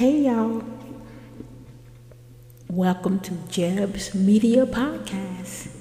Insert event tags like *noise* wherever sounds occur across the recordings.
Hey y'all. Welcome to JEBS Media Podcast.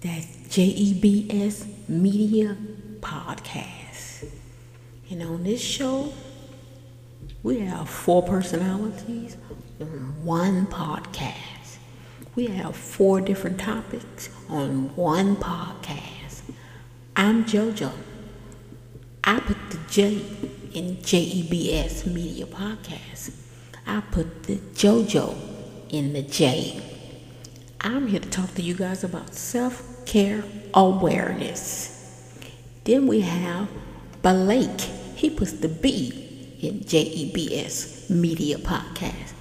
That's J E B S Media Podcast. And on this show, we have four personalities on one podcast. We have four different topics on one podcast. I'm JoJo. I put the J in JEBS Media Podcast. I put the JoJo in the J. I'm here to talk to you guys about self care awareness. Then we have Blake. He puts the B in JEBS Media Podcast.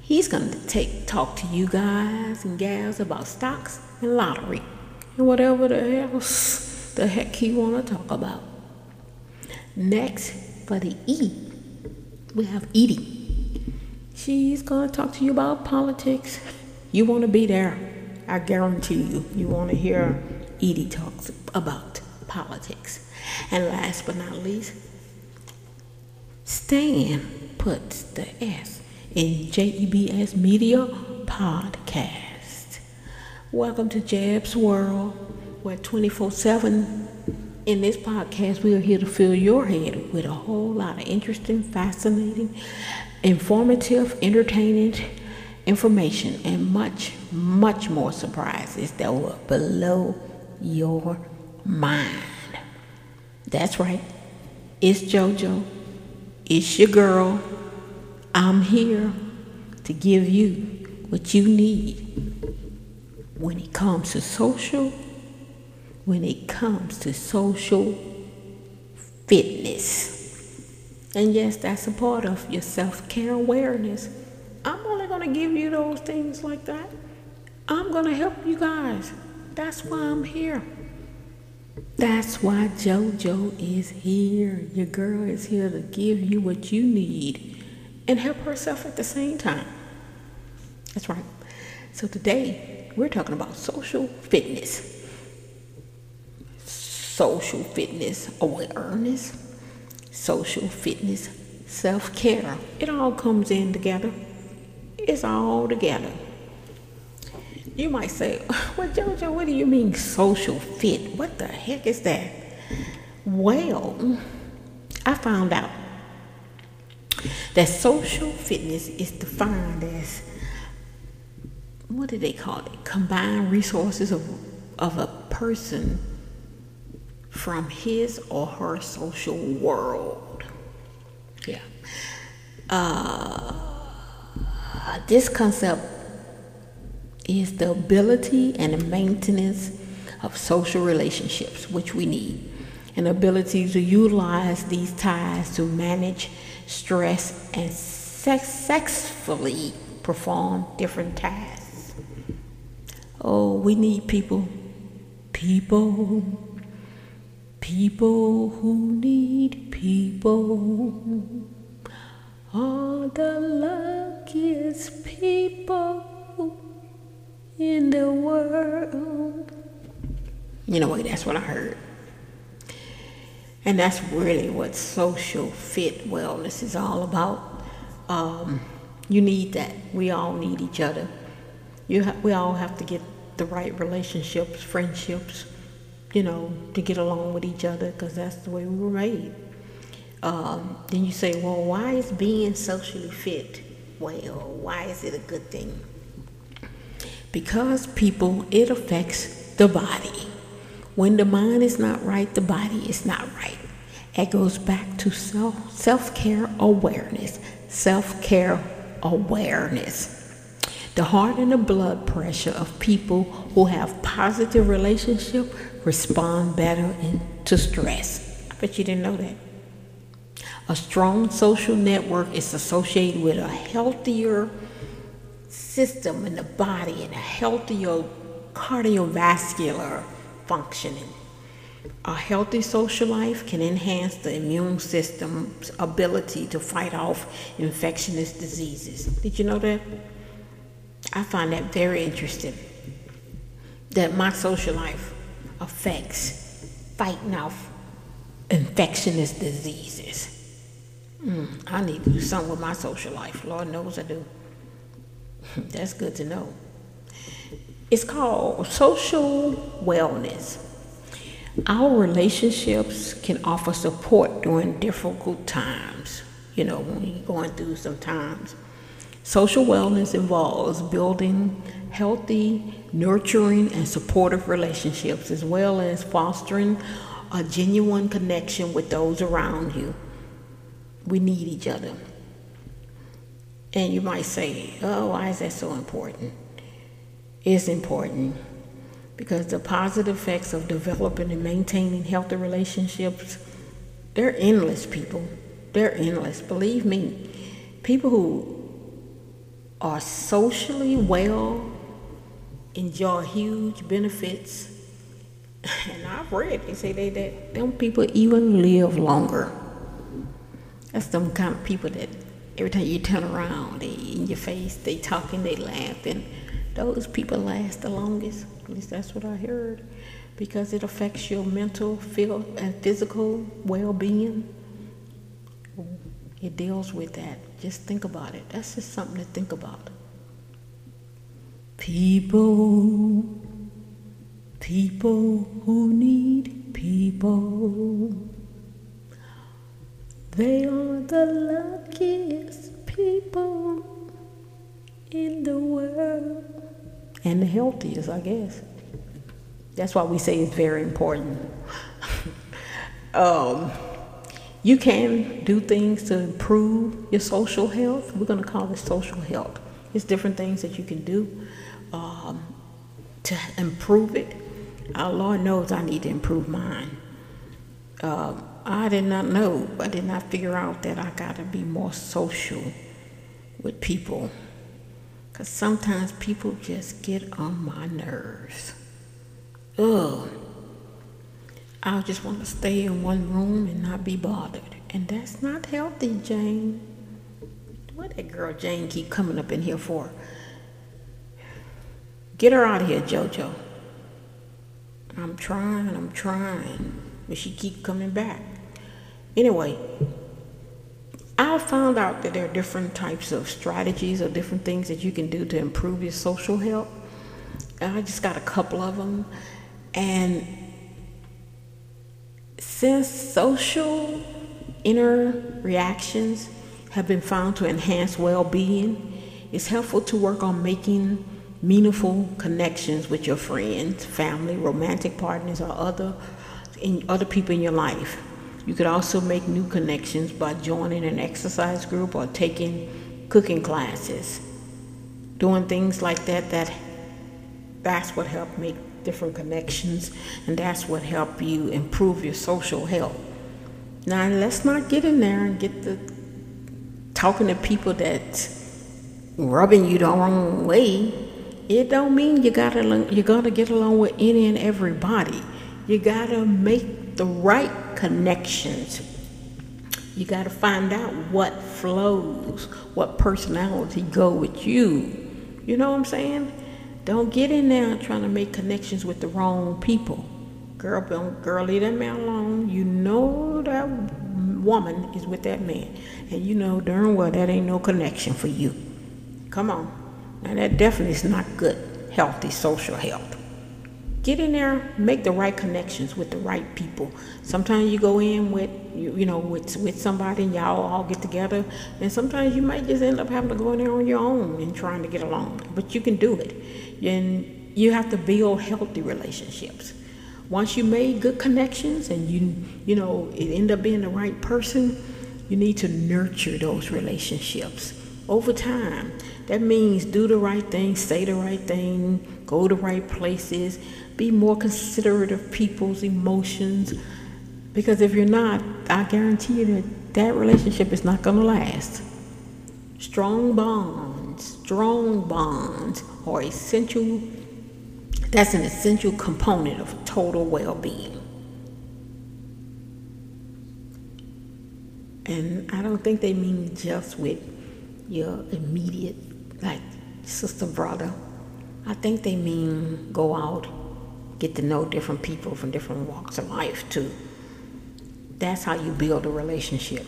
He's going to take talk to you guys and gals about stocks and lottery and whatever the else the heck he want to talk about. Next, for the E, we have Edie. She's going to talk to you about politics. You want to be there. I guarantee you, you want to hear Edie talks about politics. And last but not least, Stan puts the S in JEBS Media Podcast. Welcome to JEBS World, where 24 7 in this podcast, we are here to fill your head with a whole lot of interesting, fascinating, informative, entertaining information, and much, much more surprises that will blow your mind. That's right. It's JoJo. It's your girl. I'm here to give you what you need when it comes to social when it comes to social fitness. And yes, that's a part of your self care awareness. I'm only going to give you those things like that. I'm going to help you guys. That's why I'm here. That's why JoJo is here. Your girl is here to give you what you need and help herself at the same time. That's right. So today, we're talking about social fitness social fitness awareness, social fitness self care. It all comes in together. It's all together. You might say, *laughs* Well, JoJo, what do you mean social fit? What the heck is that? Well, I found out that social fitness is defined as what do they call it? Combined resources of, of a person from his or her social world. Yeah. Uh, this concept is the ability and the maintenance of social relationships, which we need, and ability to utilize these ties to manage stress and successfully perform different tasks. Oh, we need people. People People who need people are the luckiest people in the world. You know what? That's what I heard. And that's really what social fit wellness is all about. Um, you need that. We all need each other. You ha- we all have to get the right relationships, friendships, you know, to get along with each other because that's the way we were made. Um, then you say, well, why is being socially fit? Well, why is it a good thing? Because people, it affects the body. When the mind is not right, the body is not right. It goes back to self self care awareness. Self care awareness. The heart and the blood pressure of people who have positive relationship respond better to stress. I bet you didn't know that. A strong social network is associated with a healthier system in the body and a healthier cardiovascular functioning. A healthy social life can enhance the immune system's ability to fight off infectious diseases. Did you know that? I find that very interesting. That my social life affects fighting off infectious diseases. Mm, I need to do something with my social life. Lord knows I do. *laughs* That's good to know. It's called social wellness. Our relationships can offer support during difficult times. You know, when you're going through some times. Social wellness involves building healthy, nurturing, and supportive relationships, as well as fostering a genuine connection with those around you. We need each other. And you might say, oh, why is that so important? It's important because the positive effects of developing and maintaining healthy relationships, they're endless, people. They're endless. Believe me, people who are socially well enjoy huge benefits. And I've read they say they that them people even live longer. That's them kind of people that every time you turn around, they in your face, they talking, they laughing. Those people last the longest. At least that's what I heard, because it affects your mental, feel, and physical well-being. It deals with that. Just think about it. That's just something to think about. People, people who need people, they are the luckiest people in the world. And the healthiest, I guess. That's why we say it's very important. *laughs* um, you can do things to improve your social health. We're going to call it social health. It's different things that you can do um, to improve it. Our Lord knows I need to improve mine. Uh, I did not know, I did not figure out that I got to be more social with people. Because sometimes people just get on my nerves. Ugh. I just want to stay in one room and not be bothered. And that's not healthy, Jane. What that girl Jane keep coming up in here for? Get her out of here, Jojo. I'm trying, I'm trying. But she keep coming back. Anyway, I found out that there are different types of strategies or different things that you can do to improve your social health. And I just got a couple of them. And since social inner reactions have been found to enhance well being, it's helpful to work on making meaningful connections with your friends, family, romantic partners, or other, in, other people in your life. You could also make new connections by joining an exercise group or taking cooking classes. Doing things like that, that that's what helped make different connections, and that's what help you improve your social health. Now, let's not get in there and get the talking to people that rubbing you the wrong way. It don't mean you gotta you gotta get along with any and everybody. You gotta make the right connections. You gotta find out what flows, what personality go with you. You know what I'm saying? Don't get in there trying to make connections with the wrong people. Girl, don't, girl, leave that man alone. You know that woman is with that man, and you know darn well that ain't no connection for you. Come on, now that definitely is not good, healthy social health. Get in there, make the right connections with the right people. Sometimes you go in with you, you know with with somebody and y'all all get together, and sometimes you might just end up having to go in there on your own and trying to get along. But you can do it and you have to build healthy relationships. Once you made good connections and you you know it end up being the right person, you need to nurture those relationships over time. That means do the right thing, say the right thing, go to the right places, be more considerate of people's emotions. Because if you're not, I guarantee you that that relationship is not going to last. Strong bonds, strong bonds are essential. That's an essential component of total well being. And I don't think they mean just with your immediate, like sister, brother. I think they mean go out, get to know different people from different walks of life too. That's how you build a relationship.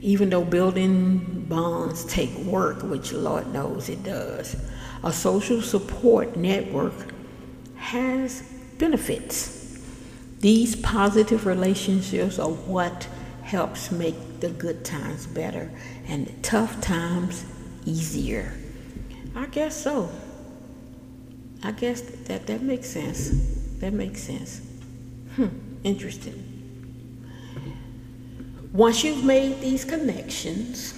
Even though building bonds take work, which Lord knows it does, a social support network has benefits. These positive relationships are what helps make the good times better and the tough times easier. I guess so. I guess that that makes sense. That makes sense. Hmm, interesting. Once you've made these connections,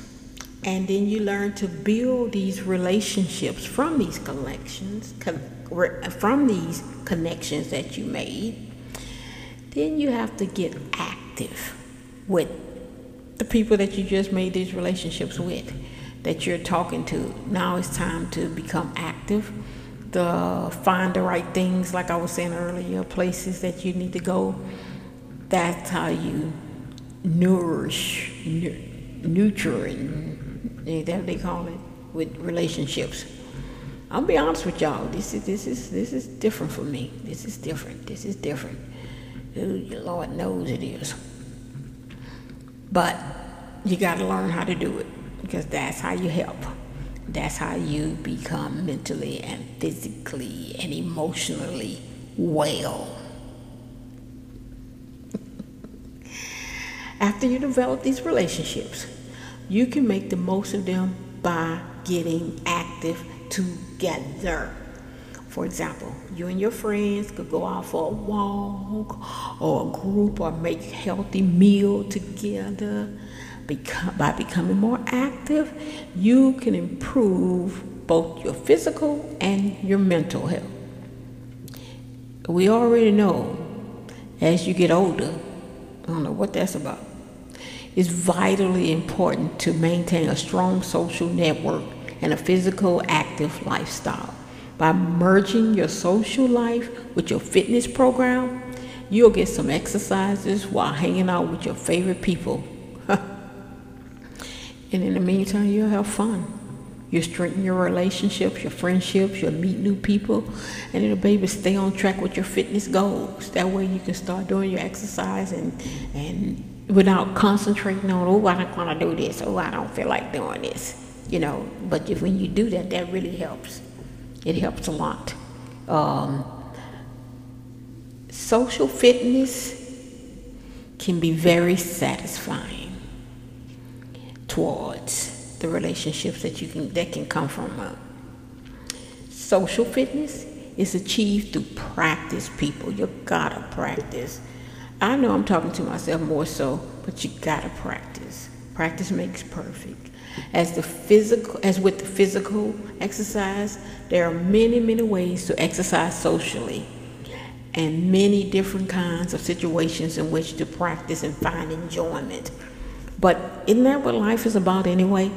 and then you learn to build these relationships from these connections, from these connections that you made, then you have to get active with the people that you just made these relationships with, that you're talking to. Now it's time to become active, to find the right things, like I was saying earlier, places that you need to go. That's how you nourish, nurture, and that they call it with relationships. I'll be honest with y'all. This is this is this is different for me. This is different. This is different. Lord knows it is. But you got to learn how to do it because that's how you help. That's how you become mentally and physically and emotionally well. *laughs* After you develop these relationships, you can make the most of them by getting active together. For example, you and your friends could go out for a walk or a group or make healthy meal together. By becoming more active, you can improve both your physical and your mental health. We already know as you get older, I don't know what that's about. It's vitally important to maintain a strong social network and a physical active lifestyle. By merging your social life with your fitness program, you'll get some exercises while hanging out with your favorite people. And in the meantime, you'll have fun. You'll strengthen your relationships, your friendships, you'll meet new people, and it'll baby stay on track with your fitness goals. That way you can start doing your exercise and and without concentrating on, oh, I don't want to do this, oh, I don't feel like doing this you know, but if when you do that, that really helps. It helps a lot. Um, social fitness can be very satisfying towards the relationships that you can that can come from uh, social fitness is achieved through practice people. You gotta practice. I know i'm talking to myself more so but you gotta practice. Practice makes perfect. As the physical, as with the physical exercise, there are many, many ways to exercise socially, and many different kinds of situations in which to practice and find enjoyment. But isn't that what life is about anyway?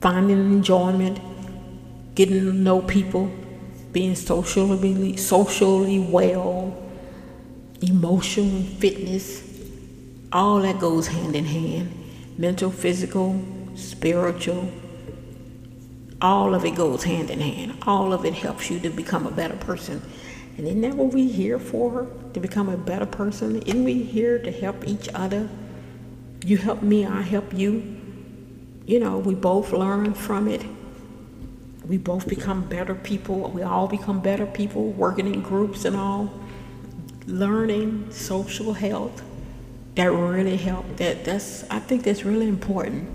Finding enjoyment, getting to know people, being socially socially well, emotional fitness, all that goes hand in hand mental, physical, spiritual. All of it goes hand in hand. All of it helps you to become a better person. And isn't that what we're here for? To become a better person? Isn't we here to help each other? You help me, I help you. You know, we both learn from it. We both become better people. We all become better people working in groups and all. Learning social health that really help. That that's I think that's really important.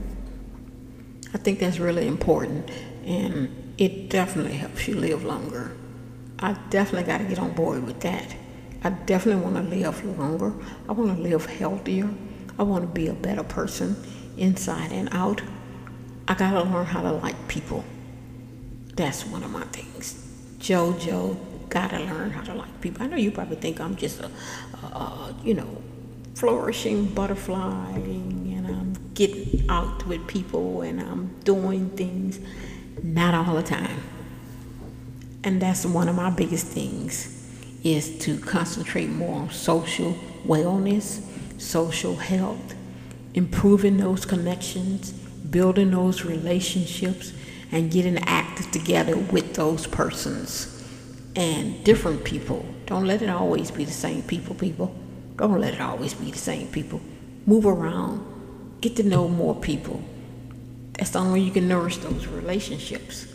I think that's really important, and it definitely helps you live longer. I definitely got to get on board with that. I definitely want to live longer. I want to live healthier. I want to be a better person inside and out. I got to learn how to like people. That's one of my things. JoJo got to learn how to like people. I know you probably think I'm just a, a, you know, flourishing butterfly and I'm getting out with people and I'm doing things not all the time. And that's one of my biggest things is to concentrate more on social wellness, social health, improving those connections, building those relationships, and getting active together with those persons and different people. Don't let it always be the same people, people. Don't let it always be the same people. Move around. Get to know more people. That's the only way you can nourish those relationships.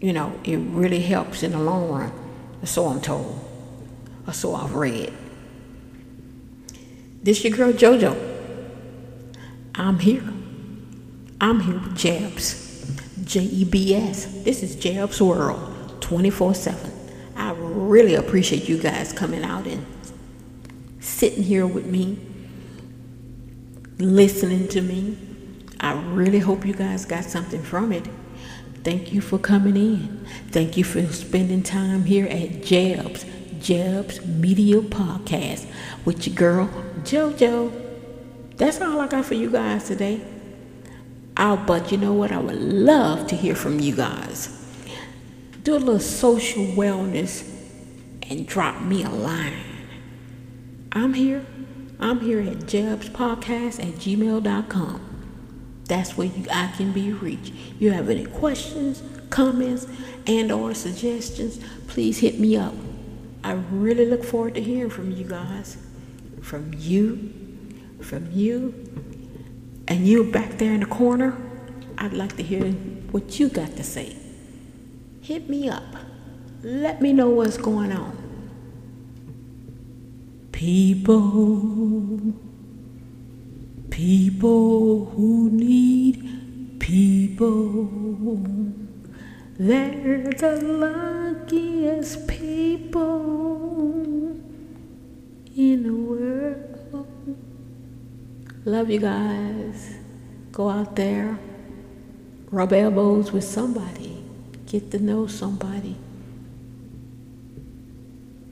You know, it really helps in the long run. So I'm told, or so I've read. This your girl JoJo. I'm here. I'm here with JEBS. J E B S. This is JEBS World 24 7. I really appreciate you guys coming out and sitting here with me, listening to me. I really hope you guys got something from it. Thank you for coming in. Thank you for spending time here at JEBS, JEBS Media Podcast with your girl, JoJo. That's all I got for you guys today. Oh, but you know what? I would love to hear from you guys. Do a little social wellness and drop me a line. I'm here. I'm here at jebspodcast at gmail.com. That's where you, I can be reached. You have any questions, comments, and or suggestions, please hit me up. I really look forward to hearing from you guys. From you, from you, and you back there in the corner. I'd like to hear what you got to say. Hit me up. Let me know what's going on. People People who need people. They're the luckiest people in the world. Love you guys. Go out there, rub elbows with somebody, get to know somebody.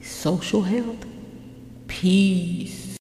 Social health. Peace.